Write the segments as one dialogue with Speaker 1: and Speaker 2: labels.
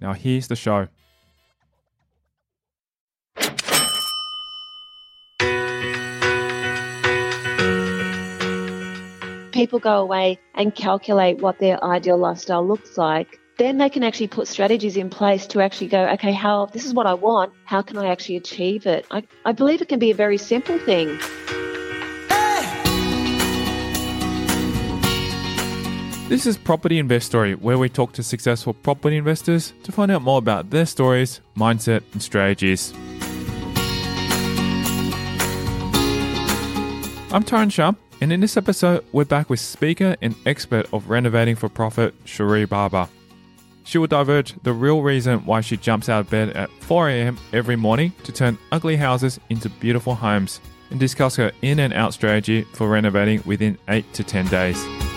Speaker 1: Now here's the show.
Speaker 2: people go away and calculate what their ideal lifestyle looks like, then they can actually put strategies in place to actually go, okay, how this is what I want. How can I actually achieve it? I, I believe it can be a very simple thing.
Speaker 1: This is Property Investory, where we talk to successful property investors to find out more about their stories, mindset, and strategies. I'm Tyrone Sharp, and in this episode, we're back with speaker and expert of renovating for profit, Cherie Barber. She will diverge the real reason why she jumps out of bed at 4 a.m. every morning to turn ugly houses into beautiful homes and discuss her in and out strategy for renovating within 8 to 10 days.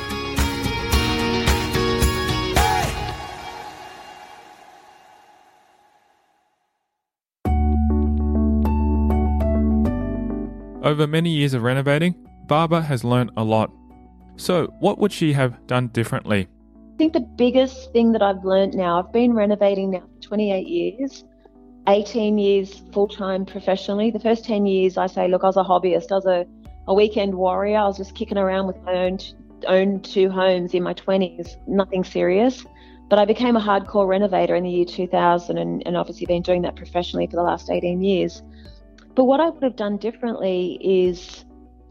Speaker 1: Over many years of renovating, Barber has learned a lot. So, what would she have done differently?
Speaker 2: I think the biggest thing that I've learned now, I've been renovating now for 28 years, 18 years full time professionally. The first 10 years, I say, look, I was a hobbyist, I was a, a weekend warrior. I was just kicking around with my own, own two homes in my 20s, nothing serious. But I became a hardcore renovator in the year 2000 and, and obviously been doing that professionally for the last 18 years. But what I would have done differently is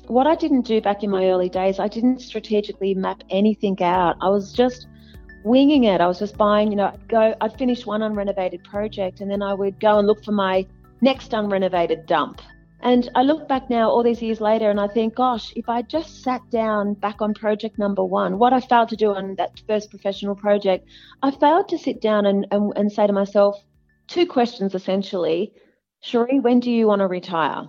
Speaker 2: what I didn't do back in my early days, I didn't strategically map anything out. I was just winging it. I was just buying, you know, go, I'd finish one unrenovated project and then I would go and look for my next unrenovated dump. And I look back now all these years later and I think, gosh, if I just sat down back on project number one, what I failed to do on that first professional project, I failed to sit down and, and, and say to myself two questions essentially. Cherie, when do you want to retire?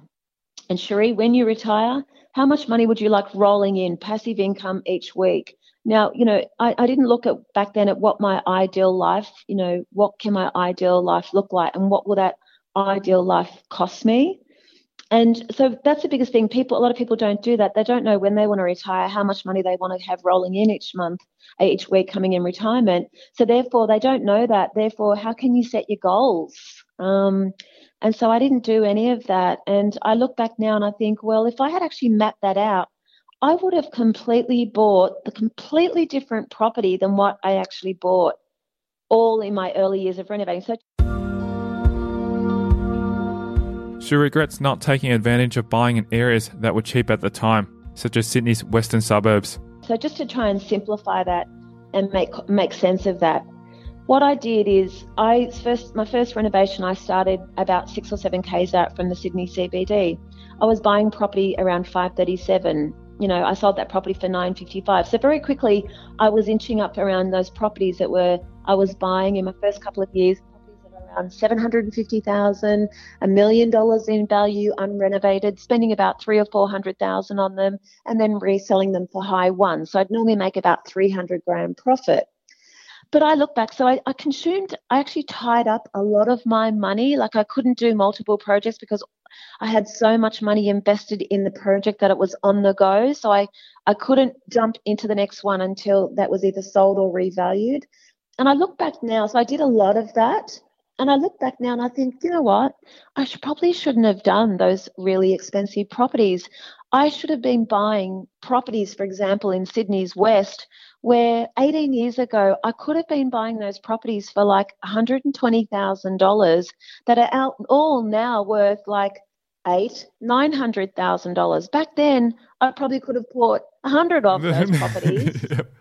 Speaker 2: And Cherie, when you retire, how much money would you like rolling in passive income each week? Now, you know, I, I didn't look at back then at what my ideal life, you know, what can my ideal life look like and what will that ideal life cost me? And so that's the biggest thing. People, a lot of people don't do that. They don't know when they want to retire, how much money they want to have rolling in each month, each week coming in retirement. So therefore, they don't know that. Therefore, how can you set your goals? Um, and so I didn't do any of that. And I look back now and I think, well, if I had actually mapped that out, I would have completely bought the completely different property than what I actually bought all in my early years of renovating. So
Speaker 1: she regrets not taking advantage of buying in areas that were cheap at the time, such as Sydney's western suburbs.
Speaker 2: So just to try and simplify that and make make sense of that, what I did is I first my first renovation I started about six or seven k's out from the Sydney CBD. I was buying property around 537. You know, I sold that property for 955. So very quickly I was inching up around those properties that were I was buying in my first couple of years Properties of around 750,000, a million dollars in value unrenovated, spending about three or 400,000 on them and then reselling them for high one. So I'd normally make about 300 grand profit but I look back, so I, I, consumed, I actually tied up a lot of my money. Like I couldn't do multiple projects because I had so much money invested in the project that it was on the go. So I, I couldn't jump into the next one until that was either sold or revalued. And I look back now, so I did a lot of that. And I look back now and I think, you know what? I should, probably shouldn't have done those really expensive properties. I should have been buying properties, for example, in Sydney's West where 18 years ago I could have been buying those properties for like $120,000 that are out all now worth like eight, nine hundred thousand dollars. Back then, I probably could have bought a hundred of those properties. yep.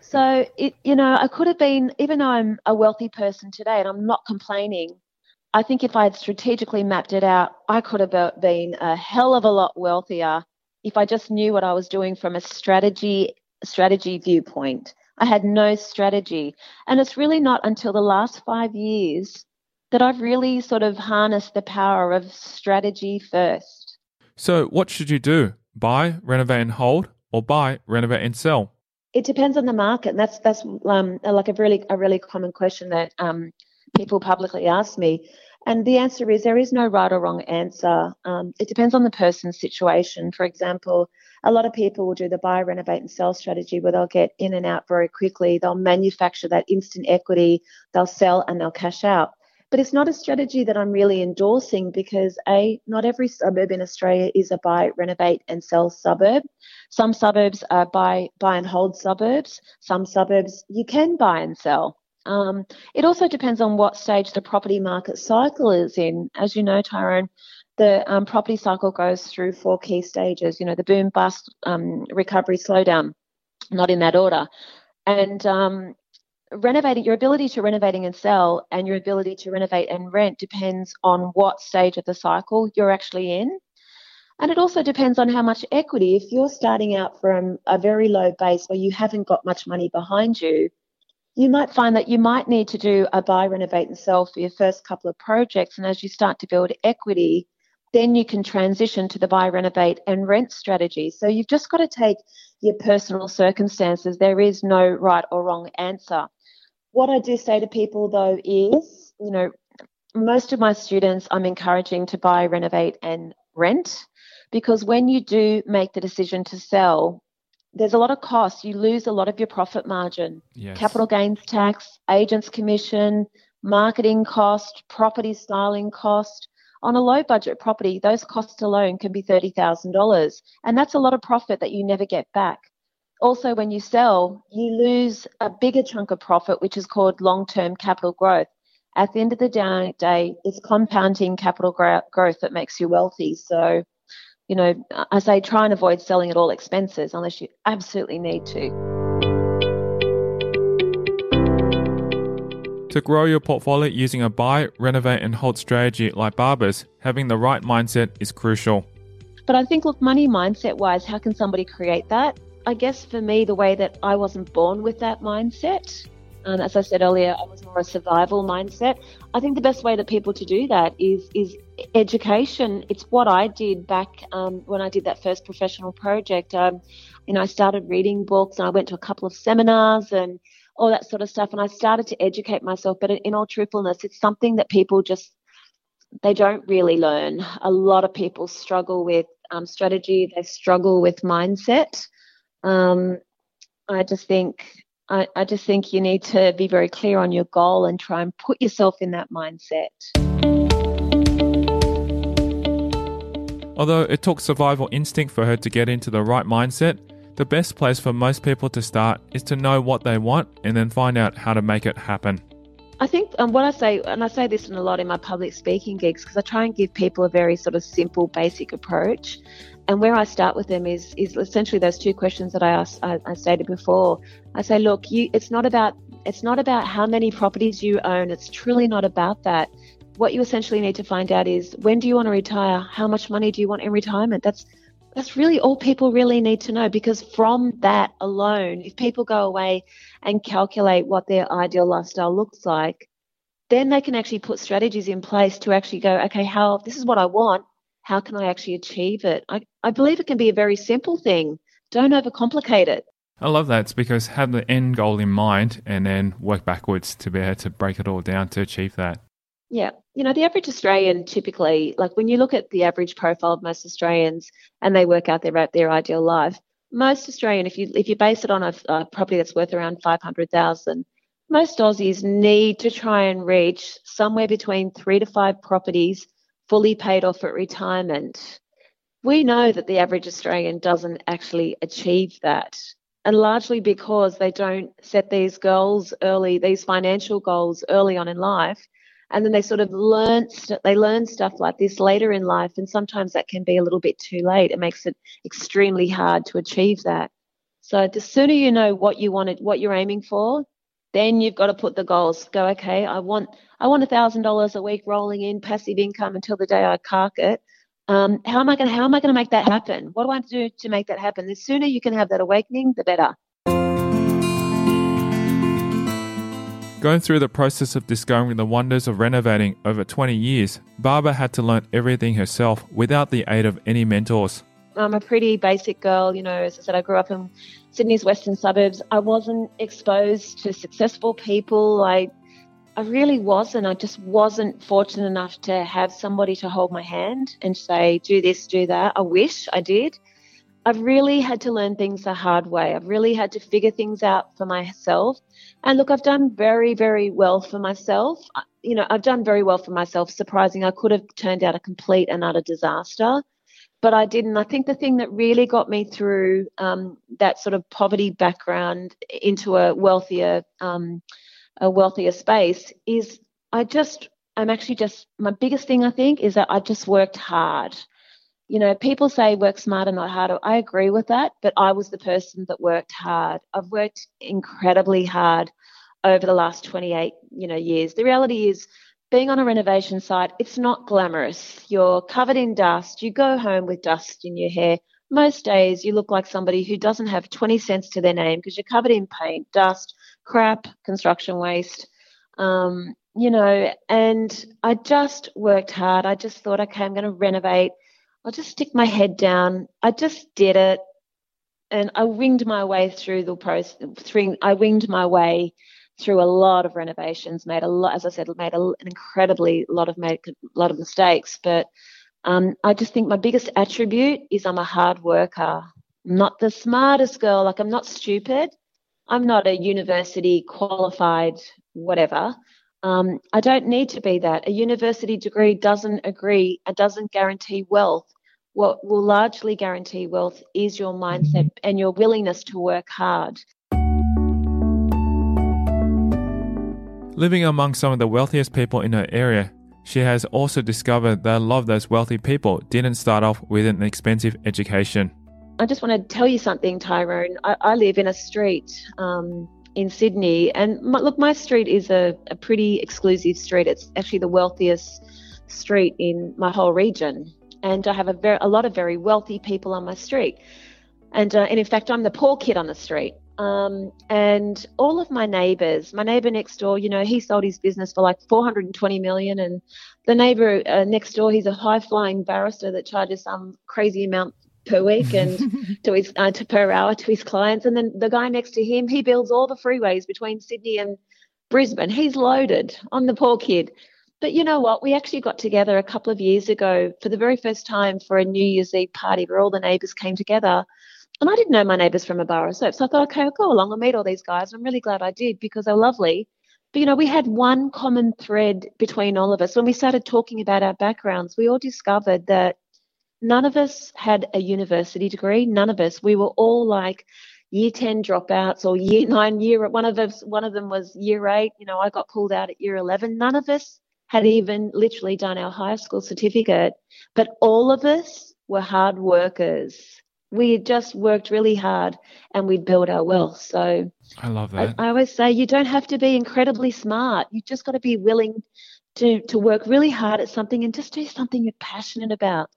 Speaker 2: So it, you know, I could have been, even though I'm a wealthy person today, and I'm not complaining. I think if I had strategically mapped it out, I could have been a hell of a lot wealthier if I just knew what I was doing from a strategy strategy viewpoint. I had no strategy. And it's really not until the last five years that I've really sort of harnessed the power of strategy first.
Speaker 1: So, what should you do? Buy, renovate, and hold, or buy, renovate, and sell?
Speaker 2: It depends on the market, and that's that's um, like a really a really common question that um, people publicly ask me. And the answer is there is no right or wrong answer. Um, it depends on the person's situation. For example, a lot of people will do the buy, renovate, and sell strategy where they'll get in and out very quickly. They'll manufacture that instant equity, they'll sell and they'll cash out. But it's not a strategy that I'm really endorsing because A, not every suburb in Australia is a buy, renovate, and sell suburb. Some suburbs are buy, buy and hold suburbs. Some suburbs you can buy and sell. Um, it also depends on what stage the property market cycle is in. As you know, Tyrone, the um, property cycle goes through four key stages. You know, the boom, bust, um, recovery, slowdown, not in that order. And um, renovating, your ability to renovating and sell, and your ability to renovate and rent depends on what stage of the cycle you're actually in. And it also depends on how much equity. If you're starting out from a very low base where you haven't got much money behind you, you might find that you might need to do a buy, renovate, and sell for your first couple of projects. And as you start to build equity, then you can transition to the buy, renovate, and rent strategy. So you've just got to take your personal circumstances. There is no right or wrong answer. What I do say to people though is, you know, most of my students I'm encouraging to buy, renovate, and rent because when you do make the decision to sell, there's a lot of costs. You lose a lot of your profit margin. Yes. Capital gains tax, agents commission, marketing cost, property styling cost. On a low budget property, those costs alone can be $30,000. And that's a lot of profit that you never get back. Also, when you sell, you lose a bigger chunk of profit, which is called long term capital growth. At the end of the day, it's compounding capital growth that makes you wealthy. So, you know, I say try and avoid selling at all expenses unless you absolutely need to.
Speaker 1: To grow your portfolio using a buy, renovate, and hold strategy like Barber's, having the right mindset is crucial.
Speaker 2: But I think, look, money mindset wise, how can somebody create that? I guess for me, the way that I wasn't born with that mindset, um, as I said earlier, I was more a survival mindset. I think the best way that people to do that is is education. It's what I did back um, when I did that first professional project. Um, you know, I started reading books and I went to a couple of seminars and all that sort of stuff, and I started to educate myself. But in all truthfulness, it's something that people just they don't really learn. A lot of people struggle with um, strategy. They struggle with mindset. Um, I just think I, I just think you need to be very clear on your goal and try and put yourself in that mindset.
Speaker 1: Although it took survival instinct for her to get into the right mindset, the best place for most people to start is to know what they want and then find out how to make it happen.
Speaker 2: I think um, what I say, and I say this in a lot in my public speaking gigs, because I try and give people a very sort of simple, basic approach. And where I start with them is is essentially those two questions that I asked, I, I stated before. I say, look, you, it's not about it's not about how many properties you own. It's truly not about that. What you essentially need to find out is when do you want to retire? How much money do you want in retirement? That's that's really all people really need to know because from that alone, if people go away and calculate what their ideal lifestyle looks like, then they can actually put strategies in place to actually go, okay, how this is what I want how can I actually achieve it? I, I believe it can be a very simple thing. Don't overcomplicate it.
Speaker 1: I love that. It's because have the end goal in mind and then work backwards to be able to break it all down to achieve that.
Speaker 2: Yeah. You know, the average Australian typically, like when you look at the average profile of most Australians and they work out their their ideal life, most Australian, if you if you base it on a, a property that's worth around five hundred thousand, most Aussies need to try and reach somewhere between three to five properties fully paid off at retirement. We know that the average Australian doesn't actually achieve that. And largely because they don't set these goals early, these financial goals early on in life. And then they sort of learn, they learn stuff like this later in life. And sometimes that can be a little bit too late. It makes it extremely hard to achieve that. So the sooner you know what you want, what you're aiming for, then you've got to put the goals. Go, okay, I want I want a thousand dollars a week rolling in passive income until the day I cark it. Um, how am I going? How am I going to make that happen? What do I do to make that happen? The sooner you can have that awakening, the better.
Speaker 1: Going through the process of discovering the wonders of renovating over 20 years, Barber had to learn everything herself without the aid of any mentors.
Speaker 2: I'm a pretty basic girl, you know, as I said, I grew up in Sydney's western suburbs. I wasn't exposed to successful people. I I really wasn't. I just wasn't fortunate enough to have somebody to hold my hand and say, do this, do that. I wish I did. I've really had to learn things the hard way. I've really had to figure things out for myself. And look, I've done very, very well for myself. You know, I've done very well for myself. Surprising, I could have turned out a complete and utter disaster, but I didn't. I think the thing that really got me through um, that sort of poverty background into a wealthier um, a wealthier space is I just I'm actually just my biggest thing I think is that I just worked hard. You know, people say work smarter, not harder. I agree with that, but I was the person that worked hard. I've worked incredibly hard over the last 28, you know, years. The reality is being on a renovation site, it's not glamorous. You're covered in dust. You go home with dust in your hair. Most days you look like somebody who doesn't have 20 cents to their name because you're covered in paint, dust, crap, construction waste. Um, you know, and I just worked hard. I just thought, okay, I'm going to renovate. I'll just stick my head down. I just did it. And I winged my way through the process. Through, I winged my way through a lot of renovations. Made a lot, as I said, made a, an incredibly lot of made a lot of mistakes. But um, I just think my biggest attribute is I'm a hard worker. I'm not the smartest girl. Like I'm not stupid. I'm not a university qualified whatever. Um, I don't need to be that. A university degree doesn't agree, it doesn't guarantee wealth. What will largely guarantee wealth is your mindset mm-hmm. and your willingness to work hard.
Speaker 1: Living among some of the wealthiest people in her area, she has also discovered that a lot of those wealthy people didn't start off with an expensive education.
Speaker 2: I just want to tell you something, Tyrone. I, I live in a street um, in Sydney, and my, look, my street is a, a pretty exclusive street. It's actually the wealthiest street in my whole region, and I have a very a lot of very wealthy people on my street, and uh, and in fact, I'm the poor kid on the street. Um, and all of my neighbors, my neighbor next door, you know, he sold his business for like 420 million, and the neighbor uh, next door, he's a high flying barrister that charges some crazy amount per week and to his uh, to per hour to his clients. And then the guy next to him, he builds all the freeways between Sydney and Brisbane. He's loaded on the poor kid. But you know what? We actually got together a couple of years ago for the very first time for a New Year's Eve party where all the neighbours came together. And I didn't know my neighbours from a bar of soap. So I thought, okay, I'll go along and meet all these guys. I'm really glad I did because they're lovely. But you know, we had one common thread between all of us. When we started talking about our backgrounds, we all discovered that none of us had a university degree. None of us. We were all like year 10 dropouts or year nine year one of us one of them was year eight you know i got pulled out at year 11 none of us had even literally done our high school certificate but all of us were hard workers we just worked really hard and we'd built our wealth so
Speaker 1: i love that
Speaker 2: I, I always say you don't have to be incredibly smart you just got to be willing to to work really hard at something and just do something you're passionate about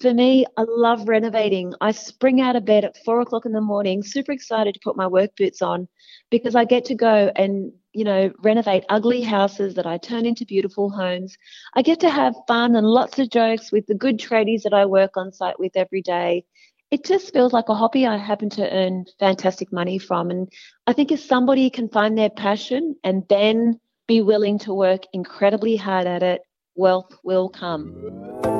Speaker 2: for me, I love renovating. I spring out of bed at four o'clock in the morning, super excited to put my work boots on because I get to go and, you know, renovate ugly houses that I turn into beautiful homes. I get to have fun and lots of jokes with the good tradies that I work on site with every day. It just feels like a hobby I happen to earn fantastic money from. And I think if somebody can find their passion and then be willing to work incredibly hard at it, wealth will come.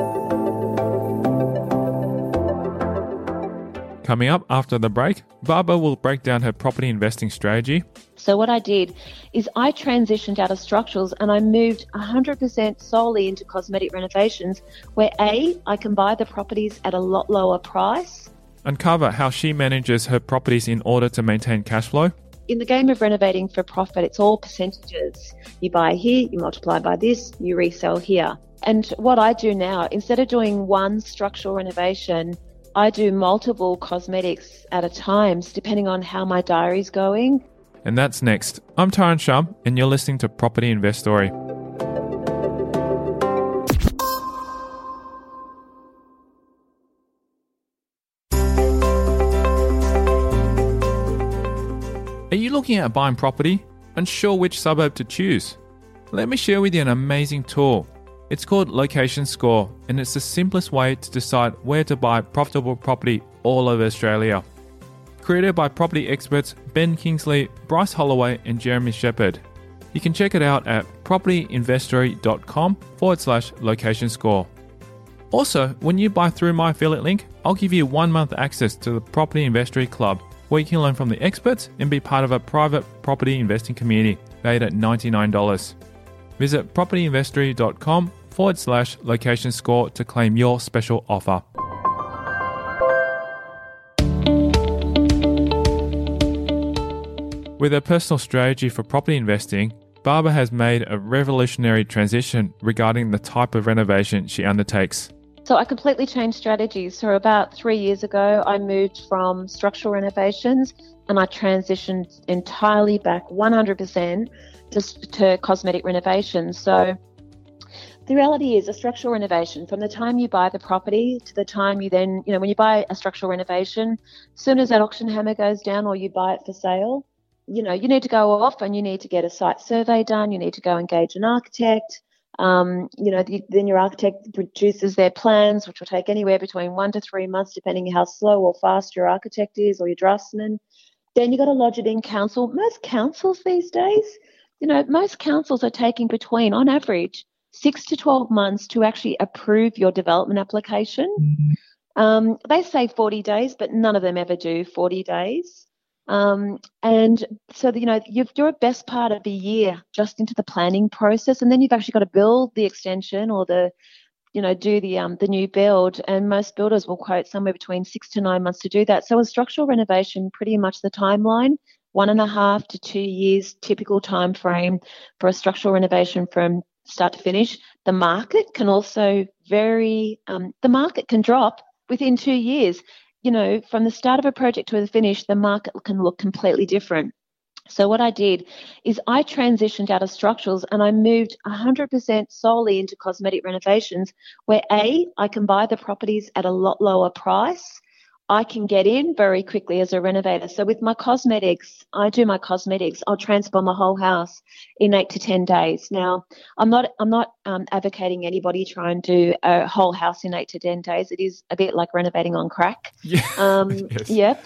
Speaker 1: Coming up after the break, Barber will break down her property investing strategy.
Speaker 2: So, what I did is I transitioned out of structurals and I moved 100% solely into cosmetic renovations, where A, I can buy the properties at a lot lower price.
Speaker 1: Uncover how she manages her properties in order to maintain cash flow.
Speaker 2: In the game of renovating for profit, it's all percentages. You buy here, you multiply by this, you resell here. And what I do now, instead of doing one structural renovation, I do multiple cosmetics at a time, depending on how my diary's going.
Speaker 1: And that's next. I'm Tyrone Shum, and you're listening to Property Investory. Are you looking at buying property? Unsure which suburb to choose? Let me share with you an amazing tool. It's called Location Score, and it's the simplest way to decide where to buy profitable property all over Australia. Created by property experts Ben Kingsley, Bryce Holdaway, and Jeremy Sheppard. You can check it out at propertyinvestory.com forward slash location score. Also, when you buy through my affiliate link, I'll give you one month access to the Property Investory Club, where you can learn from the experts and be part of a private property investing community valued at $99. Visit propertyinvestory.com forward slash location score to claim your special offer. With her personal strategy for property investing, Barber has made a revolutionary transition regarding the type of renovation she undertakes.
Speaker 2: So I completely changed strategies. So about three years ago, I moved from structural renovations and I transitioned entirely back 100% to, to cosmetic renovations. So the reality is a structural renovation from the time you buy the property to the time you then, you know, when you buy a structural renovation, as soon as that auction hammer goes down or you buy it for sale, you know, you need to go off and you need to get a site survey done. You need to go engage an architect. Um, you know, the, then your architect produces their plans, which will take anywhere between one to three months, depending how slow or fast your architect is or your draftsman. Then you've got to lodge it in council. Most councils these days, you know, most councils are taking between, on average, six to 12 months to actually approve your development application. Mm-hmm. Um, they say 40 days, but none of them ever do 40 days. Um, and so, you know, you've, you're a best part of a year just into the planning process, and then you've actually got to build the extension or the, you know, do the um, the new build. And most builders will quote somewhere between six to nine months to do that. So, a structural renovation, pretty much the timeline, one and a half to two years, typical time frame for a structural renovation from start to finish. The market can also vary. Um, the market can drop within two years you know, from the start of a project to the finish, the market can look completely different. So what I did is I transitioned out of structurals and I moved 100% solely into cosmetic renovations where A, I can buy the properties at a lot lower price I can get in very quickly as a renovator. So with my cosmetics, I do my cosmetics. I'll transform a whole house in eight to ten days. Now, I'm not I'm not um, advocating anybody try and do a whole house in eight to ten days. It is a bit like renovating on crack.
Speaker 1: Yeah.
Speaker 2: Um, yes. Yep.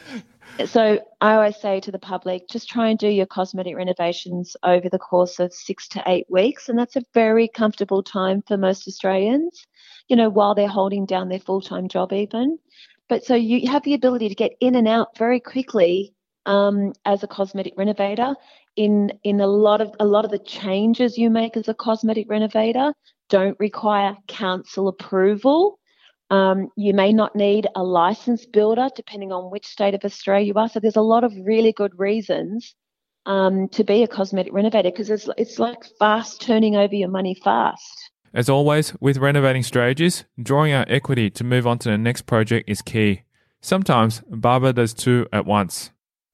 Speaker 2: So I always say to the public, just try and do your cosmetic renovations over the course of six to eight weeks, and that's a very comfortable time for most Australians. You know, while they're holding down their full time job, even. But so you have the ability to get in and out very quickly um, as a cosmetic renovator. In in a lot of a lot of the changes you make as a cosmetic renovator don't require council approval. Um, you may not need a licensed builder, depending on which state of Australia you are. So there's a lot of really good reasons um, to be a cosmetic renovator because it's it's like fast turning over your money fast.
Speaker 1: As always, with renovating strategies, drawing out equity to move on to the next project is key. Sometimes Barber does two at once.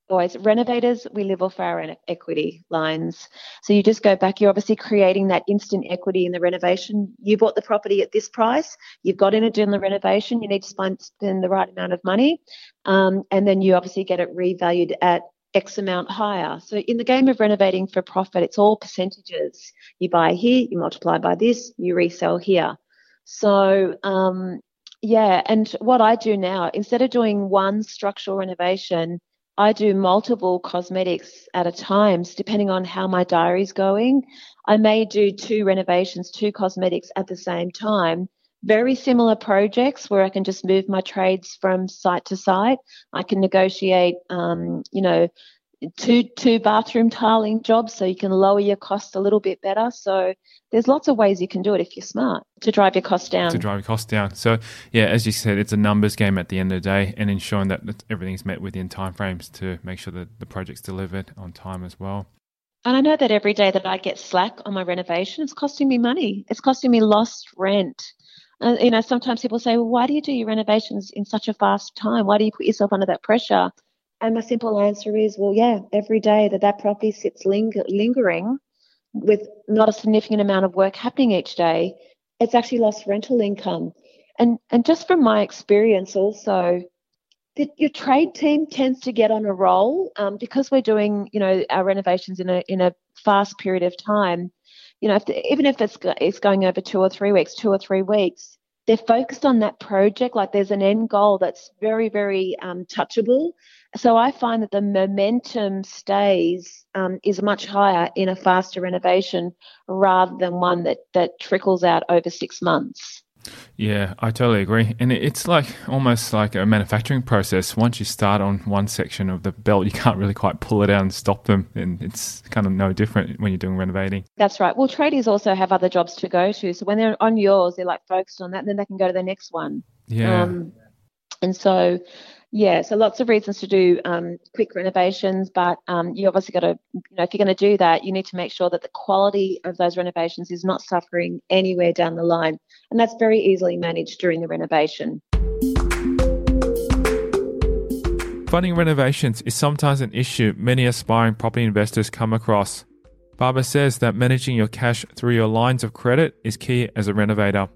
Speaker 2: Always, renovators, we live off our equity lines. So you just go back, you're obviously creating that instant equity in the renovation. You bought the property at this price, you've got in it doing the renovation, you need to spend, spend the right amount of money, um, and then you obviously get it revalued at X amount higher. So in the game of renovating for profit, it's all percentages. You buy here, you multiply by this, you resell here. So um, yeah, and what I do now, instead of doing one structural renovation, I do multiple cosmetics at a time, depending on how my diary's going. I may do two renovations, two cosmetics at the same time very similar projects where I can just move my trades from site to site. I can negotiate, um, you know, two two bathroom tiling jobs so you can lower your cost a little bit better. So there's lots of ways you can do it if you're smart to drive your costs down.
Speaker 1: To drive your costs down. So yeah, as you said, it's a numbers game at the end of the day, and ensuring that everything's met within timeframes to make sure that the project's delivered on time as well.
Speaker 2: And I know that every day that I get slack on my renovation, it's costing me money. It's costing me lost rent. And, you know, sometimes people say, well, why do you do your renovations in such a fast time? Why do you put yourself under that pressure? And my simple answer is, well, yeah, every day that that property sits linger- lingering with not a significant amount of work happening each day, it's actually lost rental income. And, and just from my experience also, your trade team tends to get on a roll um, because we're doing, you know, our renovations in a in a fast period of time. You know, if the, even if it's it's going over two or three weeks, two or three weeks, they're focused on that project. Like there's an end goal that's very very um, touchable. So I find that the momentum stays um, is much higher in a faster renovation rather than one that that trickles out over six months.
Speaker 1: Yeah, I totally agree. And it's like almost like a manufacturing process. Once you start on one section of the belt, you can't really quite pull it out and stop them. And it's kind of no different when you're doing renovating.
Speaker 2: That's right. Well, tradies also have other jobs to go to. So when they're on yours, they're like focused on that, and then they can go to the next one.
Speaker 1: Yeah. Um,
Speaker 2: and so yeah, so lots of reasons to do um, quick renovations, but um, you obviously got to, you know, if you're going to do that, you need to make sure that the quality of those renovations is not suffering anywhere down the line, and that's very easily managed during the renovation.
Speaker 1: Funding renovations is sometimes an issue many aspiring property investors come across. Barber says that managing your cash through your lines of credit is key as a renovator.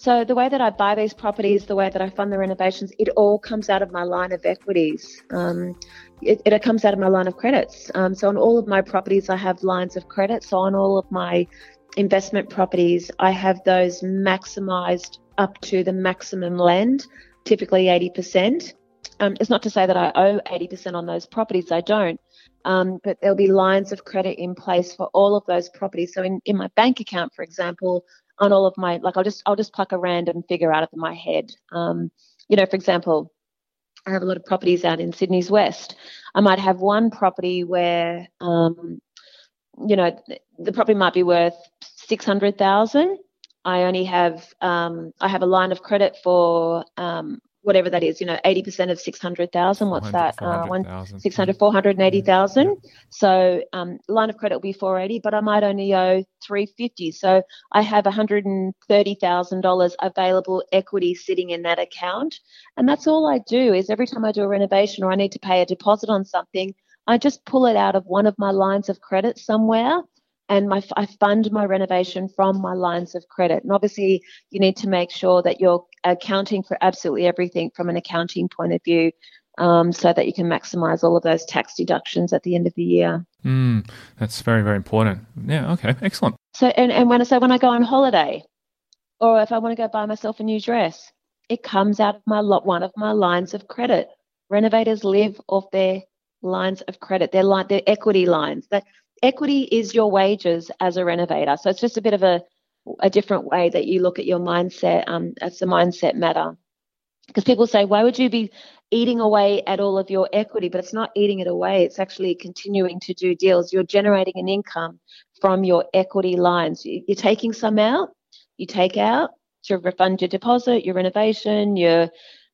Speaker 2: So the way that I buy these properties, the way that I fund the renovations, it all comes out of my line of equities. Um, it, it, comes out of my line of credits. Um, so on all of my properties, I have lines of credit. So on all of my investment properties, I have those maximized up to the maximum lend, typically 80%. Um, it's not to say that I owe 80% on those properties, I don't. Um, but there'll be lines of credit in place for all of those properties. So in, in my bank account, for example, on all of my like I'll just I'll just pluck a random figure out of my head. Um, you know, for example, I have a lot of properties out in Sydney's West. I might have one property where um, you know the property might be worth six hundred thousand. I only have um, I have a line of credit for um, whatever that is, you know, 80% of 600,000. What's that? Uh, 600, 480,000. So um, line of credit will be 480, but I might only owe 350. So I have $130,000 available equity sitting in that account. And that's all I do is every time I do a renovation or I need to pay a deposit on something, I just pull it out of one of my lines of credit somewhere and my, I fund my renovation from my lines of credit. And obviously, you need to make sure that you're accounting for absolutely everything from an accounting point of view. Um, so that you can maximize all of those tax deductions at the end of the year.
Speaker 1: Mm, that's very, very important. Yeah, okay, excellent.
Speaker 2: So, and, and when I say when I go on holiday, or if I want to go buy myself a new dress, it comes out of my lot, one of my lines of credit. Renovators live off their lines of credit, their line, their equity lines. That equity is your wages as a renovator. So it's just a bit of a, a different way that you look at your mindset. Um, it's a mindset matter. Because people say, why would you be eating away at all of your equity? But it's not eating it away. It's actually continuing to do deals. You're generating an income from your equity lines. You're taking some out. You take out to refund your deposit, your renovation, your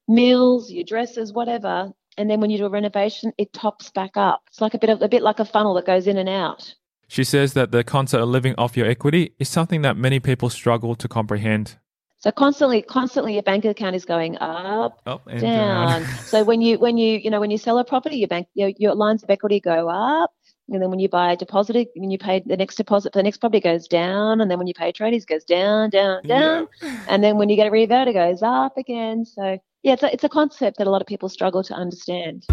Speaker 2: meals, your dresses, whatever and then when you do a renovation, it tops back up. It's like a bit of a bit like a funnel that goes in and out.
Speaker 1: She says that the concept of living off your equity is something that many people struggle to comprehend.
Speaker 2: So constantly, constantly, your bank account is going up,
Speaker 1: up and
Speaker 2: down.
Speaker 1: down.
Speaker 2: so when you, when you, you know, when you sell a property, your bank, your, your lines of equity go up, and then when you buy a deposit, when you pay the next deposit for the next property goes down, and then when you pay tradies goes down, down, down, yeah. and then when you get a revert, it goes up again. So yeah, it's a, it's a concept that a lot of people struggle to understand.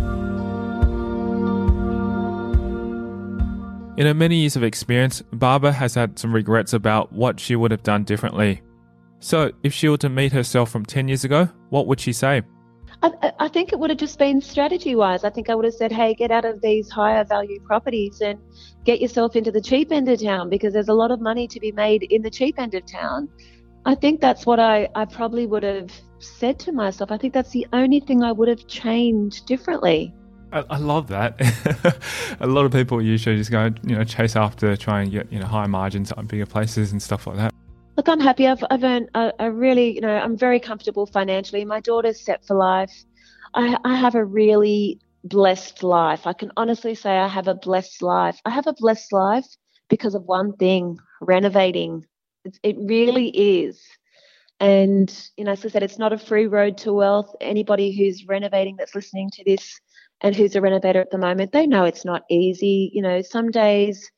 Speaker 1: In her many years of experience, Barber has had some regrets about what she would have done differently. So, if she were to meet herself from 10 years ago, what would she say?
Speaker 2: I, I think it would have just been strategy wise. I think I would have said, hey, get out of these higher value properties and get yourself into the cheap end of town because there's a lot of money to be made in the cheap end of town. I think that's what I, I probably would have said to myself. I think that's the only thing I would have changed differently.
Speaker 1: I, I love that. a lot of people usually just go, you know, chase after try and get, you know, higher margins on bigger places and stuff like that.
Speaker 2: Look, I'm happy. I've, I've earned a, a really, you know, I'm very comfortable financially. My daughter's set for life. I, I have a really blessed life. I can honestly say I have a blessed life. I have a blessed life because of one thing renovating. It, it really is. And, you know, as I said, it's not a free road to wealth. Anybody who's renovating that's listening to this and who's a renovator at the moment, they know it's not easy. You know, some days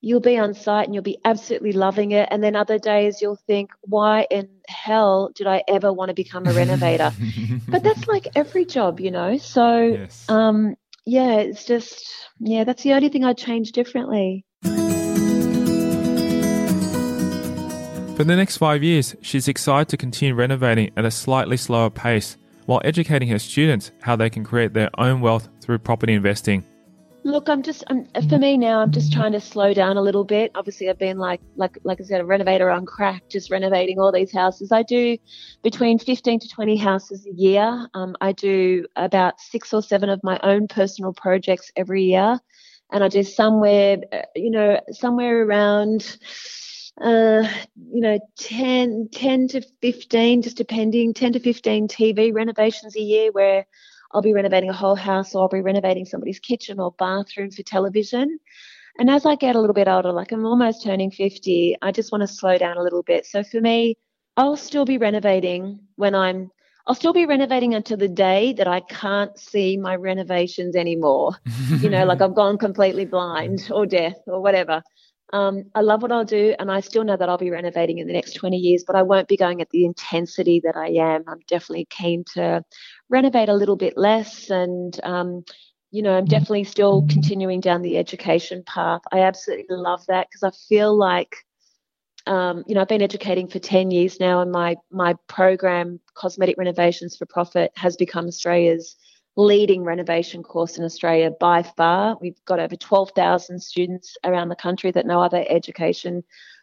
Speaker 2: you'll be on site and you'll be absolutely loving it. And then other days you'll think, why in hell did I ever want to become a renovator? but that's like every job, you know? So, yes. um, yeah, it's just, yeah, that's the only thing I'd change differently.
Speaker 1: For the next five years, she's excited to continue renovating at a slightly slower pace while educating her students how they can create their own wealth through property investing.
Speaker 2: Look, I'm just I'm, for me now. I'm just trying to slow down a little bit. Obviously, I've been like like like I said, a renovator on crack, just renovating all these houses. I do between 15 to 20 houses a year. Um, I do about six or seven of my own personal projects every year, and I do somewhere, uh, you know, somewhere around. Uh, you know, 10, 10 to 15, just depending, 10 to 15 TV renovations a year where I'll be renovating a whole house or I'll be renovating somebody's kitchen or bathroom for television. And as I get a little bit older, like I'm almost turning 50, I just want to slow down a little bit. So for me, I'll still be renovating when I'm I'll still be renovating until the day that I can't see my renovations anymore. you know, like I've gone completely blind or deaf or whatever. Um, I love what I'll do, and I still know that I'll be renovating in the next 20 years, but I won't be going at the intensity that I am. I'm definitely keen to renovate a little bit less, and um, you know, I'm definitely still continuing down the education path. I absolutely love that because I feel like, um, you know, I've been educating for 10 years now, and my my program, Cosmetic Renovations for Profit, has become Australia's leading renovation course in Australia by far. We've got over 12,000 students around the country that no other education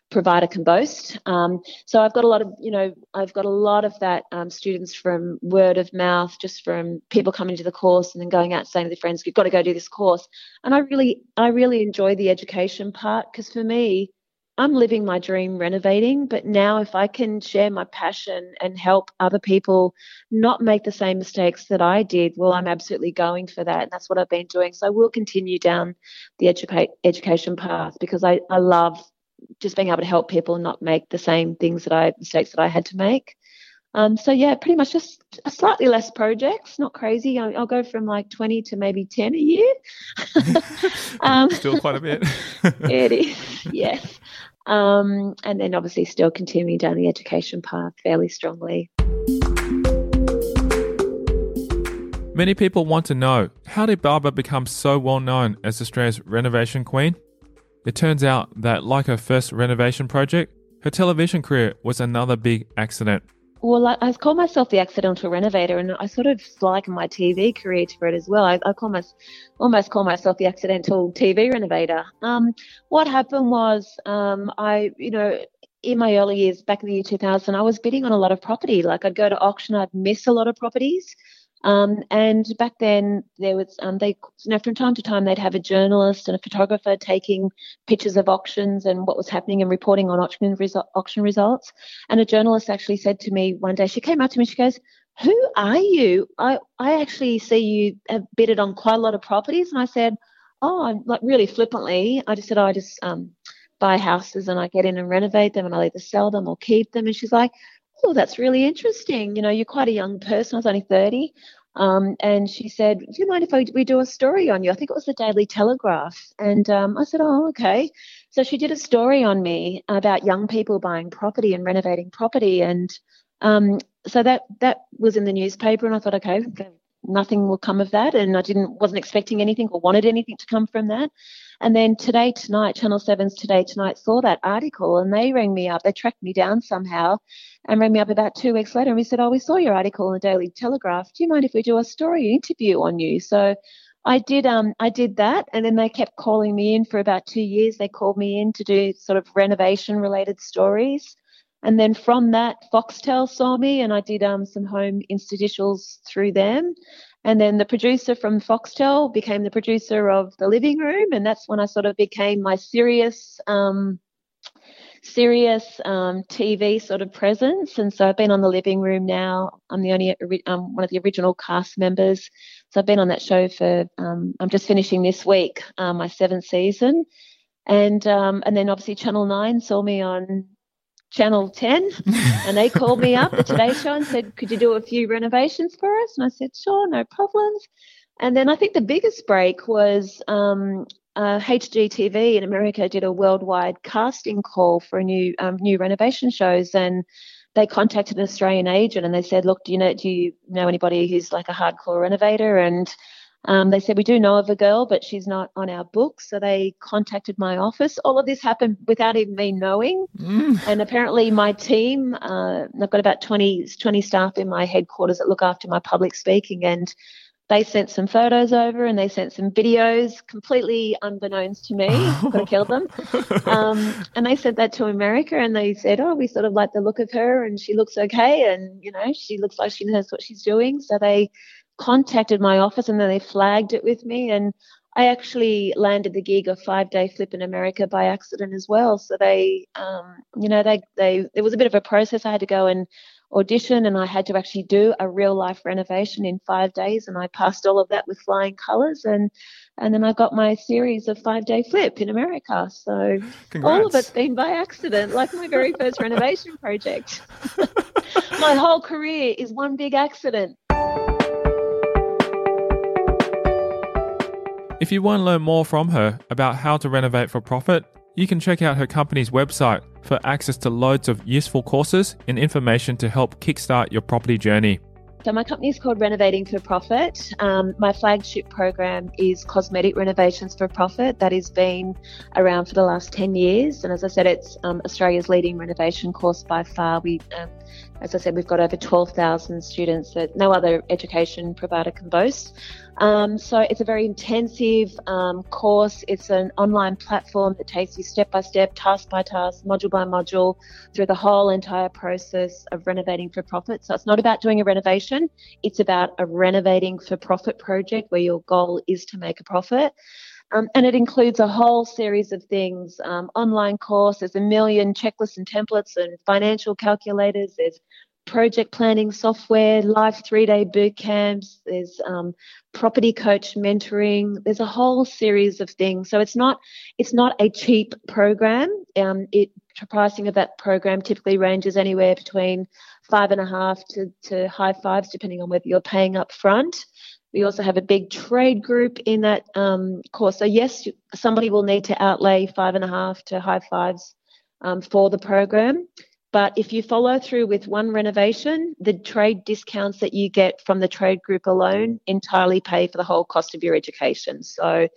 Speaker 2: provider can boast. Um, so I've got a lot of, you know, I've got a lot of that um, students from word of mouth, just from people coming to the course and then going out saying to their friends, "You've got to go do this course." And I really, I really enjoy the education part because for me, I'm living my dream renovating, but now if I can share my passion and help other people not make the same mistakes that I did, well, I'm absolutely going for that. And that's what I've been doing. So I will continue down the educa- education path because I, I love just being able to help people not make the same things that I, mistakes that I had to make. Um, so yeah, pretty much just a slightly less projects, not crazy. I'll, I'll, go from like 20 to maybe 10 a year.
Speaker 1: um, Still quite a bit.
Speaker 2: it is, yes. Um, and then obviously still continuing down the education path fairly strongly.
Speaker 1: Many people want to know how did Barber become so well known as Australia's renovation queen? It turns out that, like her first renovation project, her television career was another big accident.
Speaker 2: Well, I, I, call myself the accidental renovator, and I sort of like my TV career to it as well. I, I call my, almost call myself the accidental TV renovator. Um, what happened was, um, I, you know, in my early years, back in the year 2000, I was bidding on a lot of property. Like I'd go to auction, I'd miss a lot of properties. Um, and back then, there was um, they you know from time to time they'd have a journalist and a photographer taking pictures of auctions and what was happening and reporting on auction auction results. And a journalist actually said to me one day, she came up to me, she goes, "Who are you? I I actually see you have bidded on quite a lot of properties." And I said, "Oh, I'm like really flippantly, I just said, oh, I just um, buy houses and I get in and renovate them and I'll either sell them or keep them." And she's like oh, that's really interesting. You know, you're quite a young person. I was only 30. Um, and she said, do you mind if I, we do a story on you? I think it was the Daily Telegraph. And um, I said, oh, okay. So she did a story on me about young people buying property and renovating property. And um, so that that was in the newspaper. And I thought, okay, nothing will come of that. And I didn't wasn't expecting anything or wanted anything to come from that. And then today tonight, Channel 7's Today Tonight saw that article and they rang me up. They tracked me down somehow and rang me up about two weeks later and we said, Oh, we saw your article in the Daily Telegraph. Do you mind if we do a story interview on you? So I did um I did that and then they kept calling me in for about two years. They called me in to do sort of renovation related stories. And then from that, Foxtel saw me and I did um, some home institutionals through them. And then the producer from Foxtel became the producer of The Living Room. And that's when I sort of became my serious, um, serious um, TV sort of presence. And so I've been on The Living Room now. I'm the only, um, one of the original cast members. So I've been on that show for, um, I'm just finishing this week, uh, my seventh season. And, um, and then obviously Channel 9 saw me on Channel 10 and they called me up, the Today Show, and said, Could you do a few renovations for us? And I said, Sure, no problems. And then I think the biggest break was um, uh, HGTV in America did a worldwide casting call for a new um, new renovation shows, and they contacted an Australian agent and they said, "Look, do you know do you know anybody who's like a hardcore renovator?" And um, they said, We do know of a girl, but she's not on our books. So they contacted my office. All of this happened without even me knowing. Mm. And apparently, my team, uh, I've got about 20, 20 staff in my headquarters that look after my public speaking. And they sent some photos over and they sent some videos completely unbeknownst to me. Could have killed them. Um, and they sent that to America and they said, Oh, we sort of like the look of her and she looks okay. And, you know, she looks like she knows what she's doing. So they contacted my office and then they flagged it with me and I actually landed the gig of five day flip in America by accident as well. So they, um, you know, they, they, there was a bit of a process. I had to go and audition and I had to actually do a real life renovation in five days. And I passed all of that with flying colors. And, and then I got my series of five day flip in America. So Congrats. all of it's been by accident, like my very first renovation project. my whole career is one big accident.
Speaker 1: If you want to learn more from her about how to renovate for profit, you can check out her company's website for access to loads of useful courses and information to help kickstart your property journey.
Speaker 2: So my company is called Renovating for Profit. Um, my flagship program is Cosmetic Renovations for Profit. That has been around for the last 10 years. And as I said, it's um, Australia's leading renovation course by far. We um, as I said, we've got over 12,000 students that no other education provider can boast. Um, so it's a very intensive um, course. It's an online platform that takes you step by step, task by task, module by module through the whole entire process of renovating for profit. So it's not about doing a renovation, it's about a renovating for profit project where your goal is to make a profit. Um, and it includes a whole series of things um, online course, there's a million checklists and templates and financial calculators, there's project planning software, live three day boot camps, there's um, property coach mentoring, there's a whole series of things. So it's not it's not a cheap program. Um, it pricing of that program typically ranges anywhere between five and a half to, to high fives, depending on whether you're paying up front. We also have a big trade group in that um, course. So, yes, somebody will need to outlay five and a half to high fives um, for the program. But if you follow through with one renovation, the trade discounts that you get from the trade group alone entirely pay for the whole cost of your education. So,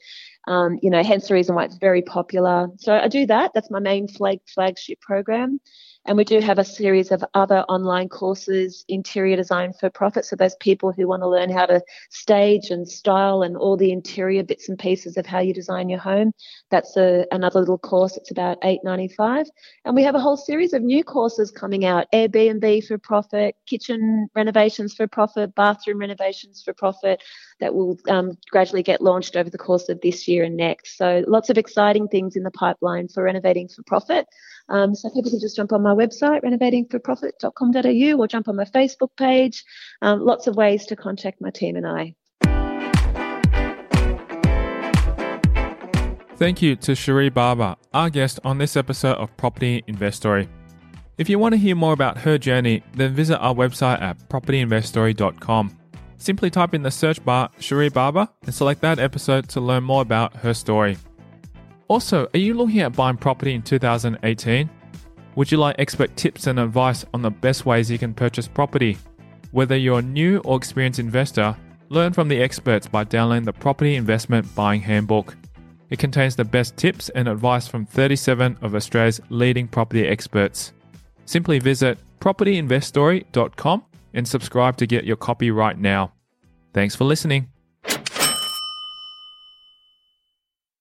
Speaker 2: um, you know, hence the reason why it's very popular. So I do that. That's my main flag flagship program. And we do have a series of other online courses, interior design for profit. So those people who want to learn how to stage and style and all the interior bits and pieces of how you design your home, that's a, another little course. It's about eight ninety five. And we have a whole series of new courses coming out: Airbnb for profit, kitchen renovations for profit, bathroom renovations for profit. That will um, gradually get launched over the course of this year and next. So lots of exciting things in the pipeline for renovating for profit. Um, so people can just jump on my website, renovatingforprofit.com.au, or jump on my Facebook page. Um, lots of ways to contact my team and I.
Speaker 1: Thank you to Cherie Barber, our guest on this episode of Property Investory. If you want to hear more about her journey, then visit our website at propertyinvestory.com. Simply type in the search bar Cherie Barber and select that episode to learn more about her story. Also, are you looking at buying property in 2018? Would you like expert tips and advice on the best ways you can purchase property? Whether you're a new or experienced investor, learn from the experts by downloading the Property Investment Buying Handbook. It contains the best tips and advice from 37 of Australia's leading property experts. Simply visit propertyinvestory.com and subscribe to get your copy right now. Thanks for listening.